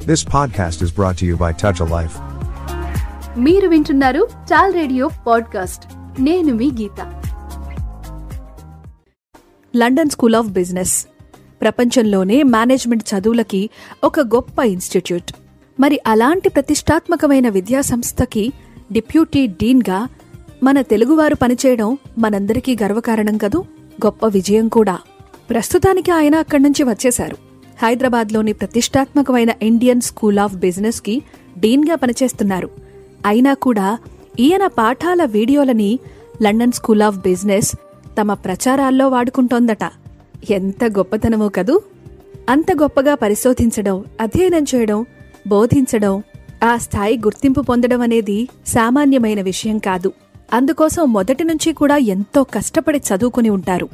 This podcast is brought to you by Touch a Life. మీరు వింటున్నారు చాల్ radio podcast. నేను మీ Geetha. London School of Business. ప్రపంచంలోనే management చదువులకి ఒక గొప్ప ఇన్స్టిట్యూట్. మరి అలాంటి ప్రతిష్టాత్మకమైన విద్యా సంస్థకి డిప్యూటీ డీన్గా మన తెలుగువారు పనిచేయడం మనందరికీ గర్వకారణం కదూ? గొప్ప విజయం కూడా. ప్రస్తుతానికి ఆయన అక్కడి నుంచి వచ్చేశారు. హైదరాబాద్లోని ప్రతిష్టాత్మకమైన ఇండియన్ స్కూల్ ఆఫ్ బిజినెస్కి డీన్గా పనిచేస్తున్నారు. అయినా కూడా ఈయన పాఠాల వీడియోలని లండన్ స్కూల్ ఆఫ్ బిజినెస్ తమ ప్రచారాల్లో వాడుకుంటోందట. ఎంత గొప్పతనమో కదూ! అంత గొప్పగా పరిశోధించడం అధ్యయనం చేయడం బోధించడం ఆ స్థాయి గుర్తింపు పొందడం అనేది సామాన్యమైన విషయం కాదు. అందుకోసం మొదటి నుంచి కూడా ఎంతో కష్టపడి చదువుకుని ఉంటారు.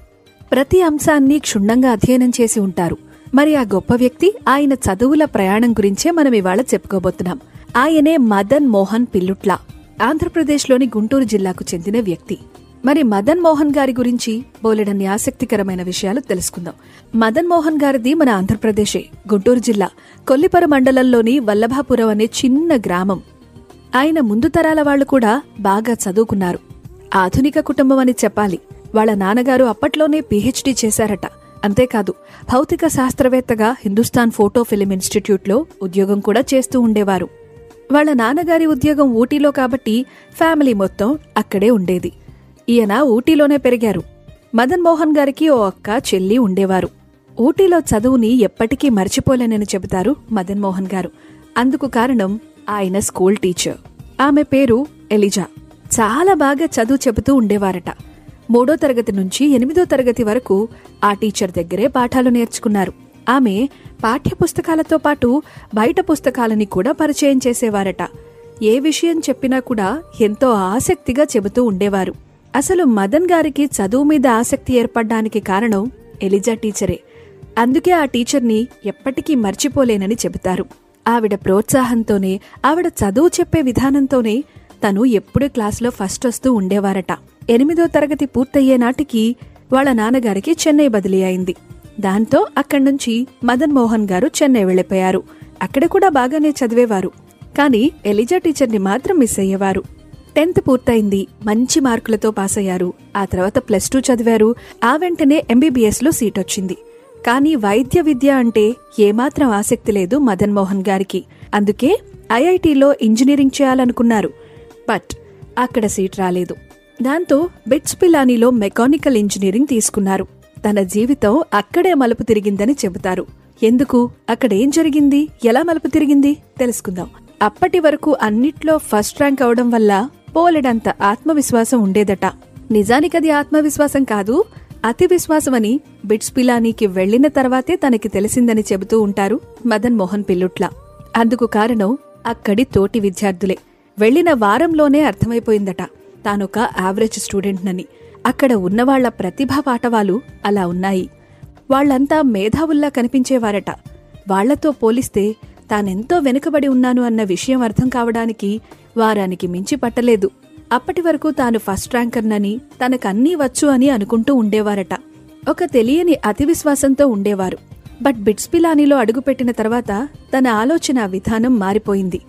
ప్రతి అంశాన్ని క్షుణ్ణంగా అధ్యయనం చేసి ఉంటారు. మరి ఆ గొప్ప వ్యక్తి ఆయన చదువుల ప్రయాణం గురించే మనం ఇవాళ చెప్పుకోబోతున్నాం. ఆయనే మదన్ మోహన్ పిల్లుట్ల ఆంధ్రప్రదేశ్లోని గుంటూరు జిల్లాకు చెందిన వ్యక్తి. మరి మదన్ మోహన్ గారి గురించి బోలెడన్ని ఆసక్తికరమైన విషయాలు తెలుసుకుందాం. మదన్ మోహన్ గారిది మన ఆంధ్రప్రదేశే గుంటూరు జిల్లా. కొల్లిపర మండలంలోని వల్లభాపురం అనే చిన్న గ్రామం. ఆయన ముందు తరాల వాళ్ళు కూడా బాగా చదువుకున్నారు. ఆధునిక కుటుంబం అని చెప్పాలి. వాళ్ళ నాన్నగారు అప్పట్లోనే పీహెచ్డీ చేశారట. అంతేకాదు భౌతిక శాస్త్రవేత్తగా హిందుస్థాన్ ఫోటో ఫిలిం ఇన్స్టిట్యూట్లో ఉద్యోగం కూడా చేస్తూ ఉండేవారు. వాళ్ళ నాన్నగారి ఉద్యోగం ఊటీలో కాబట్టి ఫ్యామిలీ మొత్తం అక్కడే ఉండేది. ఈయన ఊటీలోనే పెరిగారు. మదన్ మోహన్ గారికి ఓ అక్క చెల్లి ఉండేవారు. ఊటీలో చదువుని ఎప్పటికీ మర్చిపోలేనని చెబుతారు మదన్ మోహన్ గారు. అందుకు కారణం ఆయన స్కూల్ టీచర్. ఆమె పేరు ఎలిజా. చాలా బాగా చదువు చెబుతూ ఉండేవారట. మూడో తరగతి నుంచి ఎనిమిదో తరగతి వరకు ఆ టీచర్ దగ్గరే పాఠాలు నేర్చుకున్నారు. ఆమె పాఠ్య పుస్తకాలతో పాటు బయట పుస్తకాలని కూడా పరిచయం చేసేవారట. ఏ విషయం చెప్పినా కూడా ఎంతో ఆసక్తిగా చెబుతూ ఉండేవారు. అసలు మదన్ గారికి చదువు మీద ఆసక్తి ఏర్పడడానికి కారణం ఎలిజా టీచరే. అందుకే ఆ టీచర్ని ఎప్పటికీ మర్చిపోలేనని చెబుతారు. ఆవిడ ప్రోత్సాహంతోనే ఆవిడ చదువు చెప్పే విధానంతోనే తను ఎప్పుడూ క్లాసులో ఫస్ట్ వస్తూ ఉండేవారట. ఎనిమిదో తరగతి పూర్తయ్యే నాటికి వాళ్ళ నాన్నగారికి చెన్నై బదిలీ అయింది. దాంతో అక్కడి నుంచి మదన్ మోహన్ గారు చెన్నై వెళ్ళిపోయారు అక్కడ కూడా బాగానే చదివేవారు. కానీ ఎలిజా టీచర్ని మాత్రం మిస్ అయ్యేవారు. టెన్త్ పూర్తయింది. మంచి మార్కులతో పాస్ అయ్యారు. ఆ తర్వాత ప్లస్ టూ చదివారు. ఆ వెంటనే ఎంబీబీఎస్లో సీట్ వచ్చింది. కానీ వైద్య విద్య అంటే ఏమాత్రం ఆసక్తి లేదు మదన్ మోహన్ గారికి. అందుకే ఐఐటిలో ఇంజనీరింగ్ చేయాలనుకున్నారు. బట్ అక్కడ సీట్ రాలేదు. దాంతో బిట్స్ పిలానీలో మెకానికల్ ఇంజనీరింగ్ తీసుకున్నారు. తన జీవితం అక్కడే మలుపు తిరిగిందని చెబుతారు. ఎందుకు? అక్కడేం జరిగింది? ఎలా మలుపు తిరిగింది? తెలుసుకుందాం. అప్పటి వరకు అన్నిట్లో ఫస్ట్ ర్యాంక్ అవడం వల్ల పోలెడంత ఆత్మవిశ్వాసం ఉండేదట. నిజానికది ఆత్మవిశ్వాసం కాదు అతి విశ్వాసమని బిట్స్ పిలానీకి వెళ్ళిన తర్వాతే తనకి తెలిసిందని చెబుతూ ఉంటారు మదన్ మోహన్ పిల్లుట్ల. అందుకు కారణం అక్కడి తోటి విద్యార్థులే. వెళ్ళిన వారంలోనే అర్థమైపోయిందట. తానొక యావరేజ్ స్టూడెంట్నని అక్కడ ఉన్నవాళ్ళ ప్రతిభా పాటవాలు అలా ఉన్నాయి. వాళ్ళంతా మేధావుల్లా కనిపించేవారట. వాళ్ళతో పోలిస్తే తానెంతో వెనుకబడి ఉన్నాను అన్న విషయం అర్థం కావడానికి వారానికి మించి పట్టలేదు. అప్పటి వరకు తాను ఫస్ట్ ర్యాంకర్నని తనకన్నీ వచ్చు అని అనుకుంటూ ఉండేవారట. ఒక తెలియని అతి విశ్వాసంతో ఉండేవారు. బట్ బిట్స్ పిలానీలో అడుగుపెట్టిన తర్వాత తన ఆలోచన విధానం మారిపోయింది.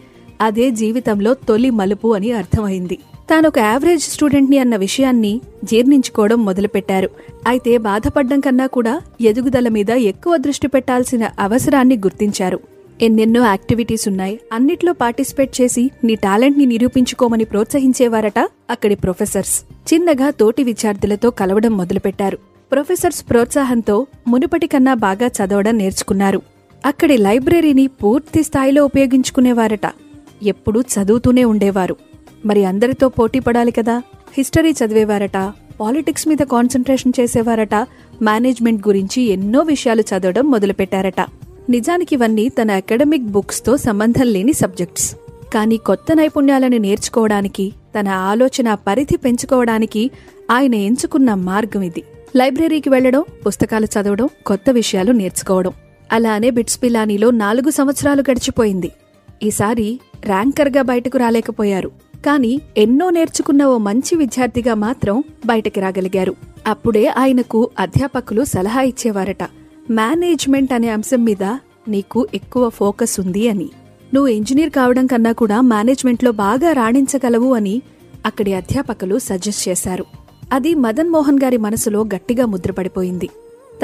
అదే జీవితంలో తొలి మలుపు అని అర్థమైంది. తానొక యావరేజ్ స్టూడెంట్ని అన్న విషయాన్ని జీర్ణించుకోవడం మొదలుపెట్టారు. అయితే బాధపడ్డం కన్నా కూడా ఎదుగుదల మీద ఎక్కువ దృష్టి పెట్టాల్సిన అవసరాన్ని గుర్తించారు. ఎన్నెన్నో యాక్టివిటీస్ ఉన్నాయి. అన్నిట్లో పార్టిసిపేట్ చేసి నీ టాలెంట్ని నిరూపించుకోమని ప్రోత్సహించేవారట అక్కడి ప్రొఫెసర్స్. చిన్నగా తోటి విద్యార్థులతో కలవడం మొదలుపెట్టారు. ప్రొఫెసర్స్ ప్రోత్సాహంతో మునుపటి కన్నా బాగా చదవడం నేర్చుకున్నారు. అక్కడి లైబ్రరీని పూర్తి స్థాయిలో ఉపయోగించుకునేవారట. ఎప్పుడూ చదువుతూనే ఉండేవారు. మరి అందరితో పోటీ పడాలి కదా? హిస్టరీ చదివేవారట పాలిటిక్స్ మీద కాన్సన్ట్రేషన్ చేసేవారట మేనేజ్మెంట్ గురించి ఎన్నో విషయాలు చదవడం మొదలుపెట్టారట. నిజానికి ఇవన్నీ తన అకాడమిక్ బుక్స్తో సంబంధం లేని సబ్జెక్ట్స్. కానీ కొత్త నైపుణ్యాలను నేర్చుకోవడానికి తన ఆలోచన పరిధి పెంచుకోవడానికి ఆయన ఎంచుకున్న మార్గం ఇది. లైబ్రరీకి వెళ్ళడం పుస్తకాలు చదవడం కొత్త విషయాలు నేర్చుకోవడం. అలానే బిట్స్ పిలానీలో నాలుగు సంవత్సరాలు గడిచిపోయింది. ఈసారి ర్యాంకర్గా బయటకు రాలేకపోయారు. కానీ ఎన్నో నేర్చుకున్న ఓ మంచి విద్యార్థిగా మాత్రం బయటకి రాగలిగారు. అప్పుడే ఆయనకు అధ్యాపకులు సలహా ఇచ్చేవారట మేనేజ్మెంట్ అనే అంశం మీద నీకు ఎక్కువ ఫోకస్ ఉంది అని. నువ్వు ఇంజనీర్ కావడం కన్నా కూడా మేనేజ్మెంట్లో బాగా రాణించగలవు అని అక్కడి అధ్యాపకులు సజెస్ట్ చేశారు. అది మదన్ మోహన్ గారి మనసులో గట్టిగా ముద్రపడిపోయింది.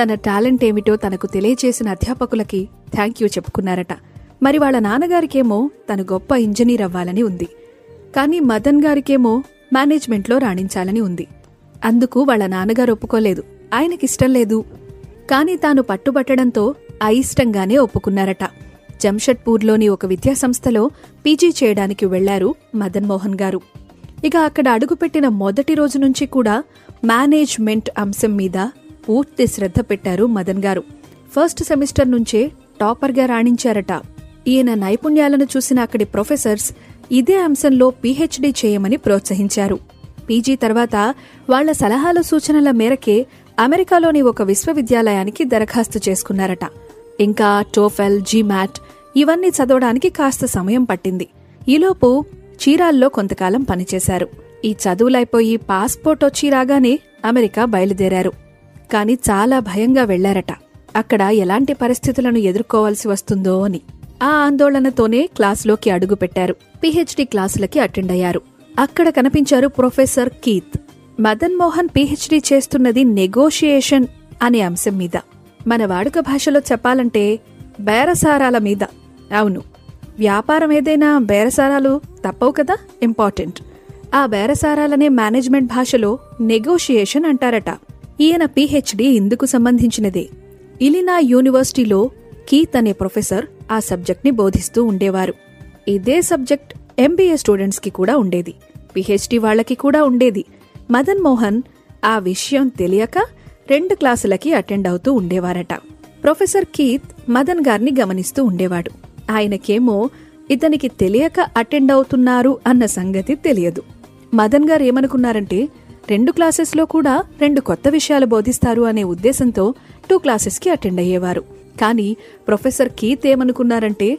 తన టాలెంట్ ఏమిటో తనకు తెలియచేసిన అధ్యాపకులకి థ్యాంక్ యూ చెప్పుకున్నారట. మరి వాళ్ళ నాన్నగారికేమో తను గొప్ప ఇంజనీర్ అవ్వాలని ఉంది. కానీ మదన్ గారికేమో మేనేజ్మెంట్లో రాణించాలని ఉంది. అందుకు వాళ్ళ నాన్నగారు ఒప్పుకోలేదు. ఆయనకిష్టం లేదు. కానీ తాను పట్టుబట్టడంతో అయిష్టంగానే ఒప్పుకున్నారట. జంషెడ్పూర్లోని ఒక విద్యాసంస్థలో పీజీ చేయడానికి వెళ్ళారు మదన్ మోహన్ గారు. ఇక అక్కడ అడుగుపెట్టిన మొదటి రోజు నుంచి కూడా మేనేజ్మెంట్ అంశం మీద పూర్తి శ్రద్ధ పెట్టారు మదన్ గారు. ఫస్ట్ సెమిస్టర్ నుంచే టాపర్గా రాణించారట. ఈయన నైపుణ్యాలను చూసిన అక్కడి ప్రొఫెసర్స్ ఇదే అంశంలో పీహెచ్డీ చేయమని ప్రోత్సహించారు. పీజీ తర్వాత వాళ్ళ సలహాల సూచనల మేరకే అమెరికాలోని ఒక విశ్వవిద్యాలయానికి దరఖాస్తు చేసుకున్నారట. ఇంకా టోఫెల్ జీమాట్ ఇవన్నీ చదవడానికి కాస్త సమయం పట్టింది. ఈలోపు చీరాల్లో కొంతకాలం పనిచేశారు. ఈ చదువులైపోయి పాస్పోర్ట్ వచ్చి రాగానే అమెరికా బయలుదేరారు. కాని చాలా భయంగా వెళ్ళారట. అక్కడ ఎలాంటి పరిస్థితులను ఎదుర్కోవాల్సి వస్తుందో అని. ఆ ఆందోళనతోనే క్లాసులోకి అడుగుపెట్టారు. పిహెచ్డి క్లాసులకి అటెండ్ అయ్యారు. అక్కడ కనిపించారు professor Keith. Madan Mohan PhD చేస్తున్నది నెగోషియేషన్ అనే అంశం మీద. మన వాడుక భాషలో చెప్పాలంటే బేరసారాల మీద. అవును. వ్యాపారం ఏదైనా బేరసారాలు తప్పవు కదా? ఇంపార్టెంట్. ఆ బేరసారాలనే మేనేజ్మెంట్ భాషలో నెగోషియేషన్ అంటారట. ఈయన పిహెచ్డి ఇందుకు సంబంధించినదే. ఇలినా యూనివర్సిటీలో కీత్ అనే ప్రొఫెసర్ ఆ సబ్జెక్ట్ని బోధిస్తూ ఉండేవారు. ఇదే సబ్జెక్ట్ ఎంబీఏ స్టూడెంట్స్కి కూడా ఉండేది. పిహెచ్డి వాళ్ళకి కూడా ఉండేది. మదన్ మోహన్ ఆ విషయం తెలియక రెండు క్లాసులకి అటెండ్ అవుతూ ఉండేవారట. ప్రొఫెసర్ కీత్ మదన్ గారిని గమనిస్తూ ఉండేవాడు. ఆయనకేమో ఇతనికి తెలియక అటెండ్ అవుతున్నారు అన్న సంగతి తెలియదు. మదన్ గారు ఏమనుకున్నారంటే రెండు క్లాసెస్లో కూడా రెండు కొత్త విషయాలు బోధిస్తారు అనే ఉద్దేశంతో టూ క్లాసెస్కి అటెండ్ అయ్యేవారు. కానీ ప్రొఫెసర్ కీత్ ఏమనుకున్నారంటే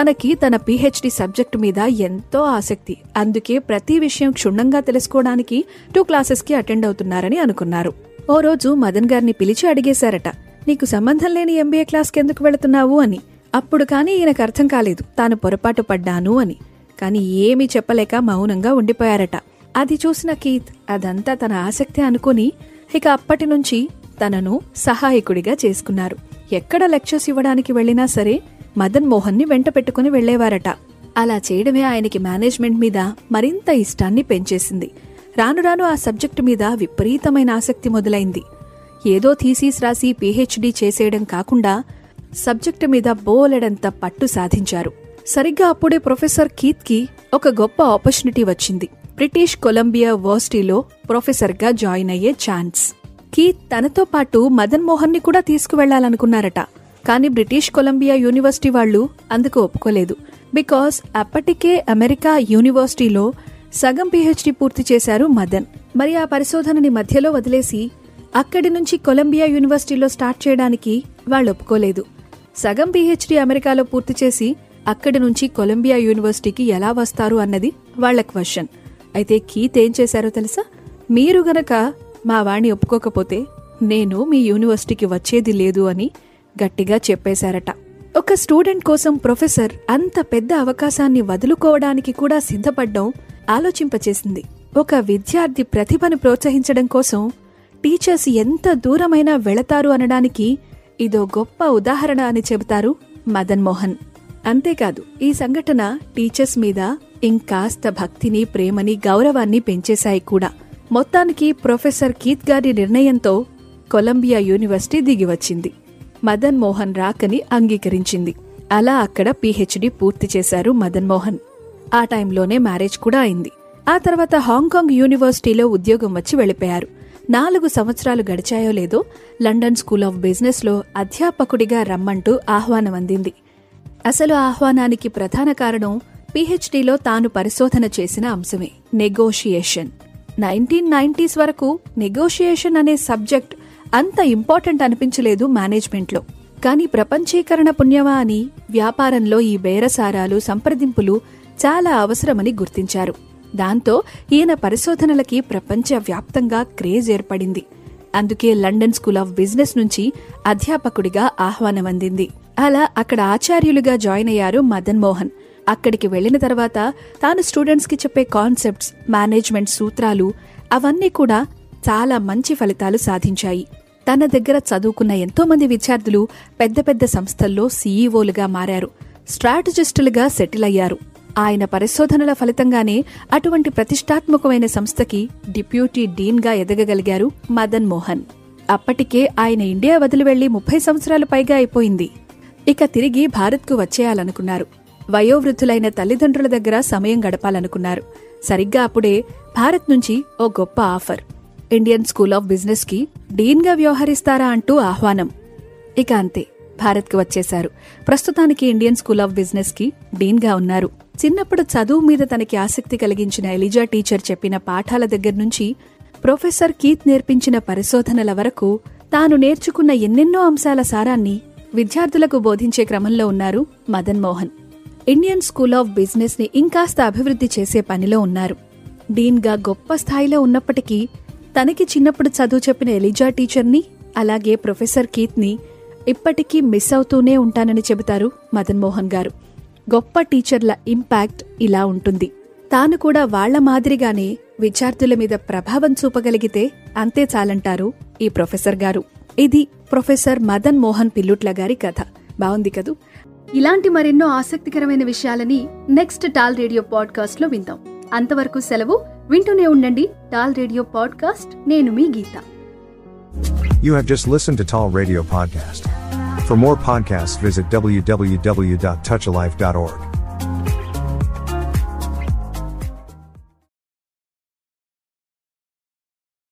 తనకి తన పీహెచ్డీ సబ్జెక్టు మీద ఎంతో ఆసక్తి. అందుకే ప్రతి విషయం క్షుణ్ణంగా తెలుసుకోవడానికి టూ క్లాసెస్కి అటెండ్ అవుతున్నారని అనుకున్నారు. ఓ రోజు మదన్ గారిని పిలిచి అడిగేశారట నీకు సంబంధం లేని ఎంబీఏ క్లాస్కి ఎందుకు వెళుతున్నావు? అని. అప్పుడు కానీ ఈయనకు అర్థం కాలేదు. తాను పొరపాటు పడ్డాను అని. కానీ ఏమీ చెప్పలేక మౌనంగా ఉండిపోయారట. అది చూసిన కీత్ అదంతా తన ఆసక్తి అనుకుని ఇక అప్పటి నుంచి తనను సహాయకుడిగా చేసుకున్నారు. ఎక్కడ లెక్చర్స్ ఇవ్వడానికి వెళ్ళినా సరే మదన్ మోహన్ని వెంట పెట్టుకుని వెళ్ళేవారట అలా చేయడమే ఆయనకి మేనేజ్మెంట్ మీద మరింత ఇష్టాన్ని పెంచేసింది. రాను రాను ఆ సబ్జెక్టు మీద విపరీతమైన ఆసక్తి మొదలైంది. ఏదో థీసీస్ రాసి పీహెచ్డీ చేసేయడం కాకుండా సబ్జెక్టు మీద బోలెడంత పట్టు సాధించారు. సరిగ్గా అప్పుడే ప్రొఫెసర్ కీత్కి ఒక గొప్ప ఆపర్చునిటీ వచ్చింది. బ్రిటిష్ కొలంబియా వర్సిటీలో ప్రొఫెసర్గా జాయిన్ అయ్యే ఛాన్స్. కి తనతో పాటు మదన్ మోహన్ని కూడా తీసుకువెళ్ళాలనుకున్నారట. కానీ బ్రిటిష్ కొలంబియా యూనివర్సిటీ వాళ్ళు అందుకు ఒప్పుకోలేదు. బికాస్ అప్పటికే అమెరికా యూనివర్సిటీలో సగం పిహెచ్డి పూర్తి చేశారు మదన్. మరి ఆ పరిశోధనని మధ్యలో వదిలేసి అక్కడి నుంచి కొలంబియా యూనివర్సిటీలో స్టార్ట్ చేయడానికి వాళ్ళు ఒప్పుకోలేదు. సగం పీహెచ్డీ అమెరికాలో పూర్తి చేసి అక్కడి నుంచి కొలంబియా యూనివర్సిటీకి ఎలా వస్తారు అన్నది వాళ్ళ క్వశ్చన్. అయితే కీత్ ఏం చేశారో తెలుసా? మీరు గనక మా వాణ్ణి ఒప్పుకోకపోతే నేను మీ యూనివర్సిటీకి వచ్చేది లేదు అని గట్టిగా చెప్పేశారట. ఒక స్టూడెంట్ కోసం ప్రొఫెసర్ అంత పెద్ద అవకాశాన్ని వదులుకోవడానికి కూడా సిద్ధపడ్డం ఆలోచింపచేసింది. ఒక విద్యార్థి ప్రతిభను ప్రోత్సహించడం కోసం టీచర్స్ ఎంత దూరమైనా వెళతారు అనడానికి ఇదో గొప్ప ఉదాహరణ అని చెబుతారు మదన్ మోహన్. అంతేకాదు ఈ సంఘటన టీచర్స్ మీద ఇంకాస్త భక్తిని ప్రేమని గౌరవాన్ని పెంచేశాయి కూడా. మొత్తానికి ప్రొఫెసర్ కీత్ గారి నిర్ణయంతో కొలంబియా యూనివర్సిటీ దిగివచ్చింది మదన్ మోహన్ రాకని అంగీకరించింది. అలా అక్కడ పీహెచ్డీ పూర్తి చేశారు మదన్ మోహన్. ఆ టైంలోనే మ్యారేజ్ కూడా అయింది. ఆ తర్వాత హాంకాంగ్ యూనివర్సిటీలో ఉద్యోగం వచ్చి వెళ్ళిపోయారు. నాలుగు సంవత్సరాలు గడిచాయో లేదో లండన్ స్కూల్ ఆఫ్ బిజినెస్లో అధ్యాపకుడిగా రమ్మంటూ ఆహ్వానం అందింది. అసలు ఆహ్వానానికి ప్రధాన కారణం పీహెచ్డీలో తాను పరిశోధన చేసిన అంశమే నెగోషియేషన్. నైన్టీన్ నైన్టీస్ వరకు నెగోషియేషన్ అనే సబ్జెక్ట్ అంత ఇంపార్టెంట్ అనిపించలేదు మేనేజ్మెంట్లో. కానీ ప్రపంచీకరణ పుణ్యమా అని వ్యాపారంలో ఈ బేరసారాలు సంప్రదింపులు చాలా అవసరమని గుర్తించారు. దాంతో ఈయన పరిశోధనలకి ప్రపంచవ్యాప్తంగా క్రేజ్ ఏర్పడింది. అందుకే లండన్ స్కూల్ ఆఫ్ బిజినెస్ నుంచి అధ్యాపకుడిగా ఆహ్వానం అందింది అలా అక్కడ ఆచార్యులుగా జాయిన్ అయ్యారు మదన్ మోహన్. అక్కడికి వెళ్ళిన తర్వాత తాను స్టూడెంట్స్కి చెప్పే కాన్సెప్ట్స్ మేనేజ్మెంట్ సూత్రాలు అవన్నీ కూడా చాలా మంచి ఫలితాలు సాధించాయి. తన దగ్గర చదువుకున్న ఎంతో మంది విద్యార్థులు పెద్ద పెద్ద సంస్థల్లో సీఈఓలుగా మారారు. స్ట్రాటజిస్టులుగా సెటిల్ అయ్యారు. ఆయన పరిశోధనల ఫలితంగానే అటువంటి ప్రతిష్టాత్మకమైన సంస్థకి డిప్యూటీ డీన్గా ఎదగగలిగారు మదన్ మోహన్. అప్పటికే ఆయన ఇండియా వదిలి వెళ్ళి ముప్పై సంవత్సరాలు పైగా అయిపోయింది. ఇక తిరిగి భారత్కు వచ్చేయాలనుకున్నారు. వయోవృద్ధులైన తల్లిదండ్రుల దగ్గర సమయం గడపాలనుకున్నారు. సరిగ్గా అప్పుడే భారత్ నుంచి ఓ గొప్ప ఆఫర్. ఇండియన్ స్కూల్ ఆఫ్ బిజినెస్కి డీన్గా వ్యవహరిస్తారా అంటూ ఆహ్వానం. ఇక అంతే భారత్కు వచ్చేశారు. ప్రస్తుతానికి ఇండియన్ స్కూల్ ఆఫ్ బిజినెస్కి డీన్గా ఉన్నారు. చిన్నప్పుడు చదువు మీద తనకి ఆసక్తి కలిగించిన ఎలిజా టీచర్ చెప్పిన పాఠాల దగ్గర నుంచి ప్రొఫెసర్ కీత్ నేర్పించిన పరిశోధనల వరకు తాను నేర్చుకున్న ఎన్నెన్నో అంశాల సారాన్ని విద్యార్థులకు బోధించే క్రమంలో ఉన్నారు Madan Mohan. Indian School of బిజినెస్ని ఇంకాస్త అభివృద్ధి చేసే పనిలో ఉన్నారు. డీన్గా గొప్ప స్థాయిలో ఉన్నప్పటికీ తనకి చిన్నప్పుడు చదువు చెప్పిన ఎలిజా టీచర్ని అలాగే ప్రొఫెసర్ కీత్ని ఇప్పటికీ మిస్ అవుతూనే ఉంటానని చెబుతారు మదన్ మోహన్ గారు. గొప్ప టీచర్ల ఇంపాక్ట్ ఇలా ఉంటుంది. తాను కూడా వాళ్ళ మాదిరిగానే విద్యార్థుల మీద ప్రభావం చూపగలిగితే అంతే చాలంటారు ఈ ప్రొఫెసర్ గారు. ఇది ప్రొఫెసర్ మదన్ మోహన్ పిల్లుట్ల గారి కథ. బాగుంది కదూ? ఇలాంటి మరెన్నో ఆసక్తికరమైన విషయాలని నెక్స్ట్ టాల్ రేడియో పాడ్కాస్ట్లో విందాం. అంతవరకు సెలవు. వింటూనే ఉండండి. TAL radio podcast. నేను మీ Geetha. You have just listened to Tall Radio Podcast. For more podcasts, visit www.touchalife.org.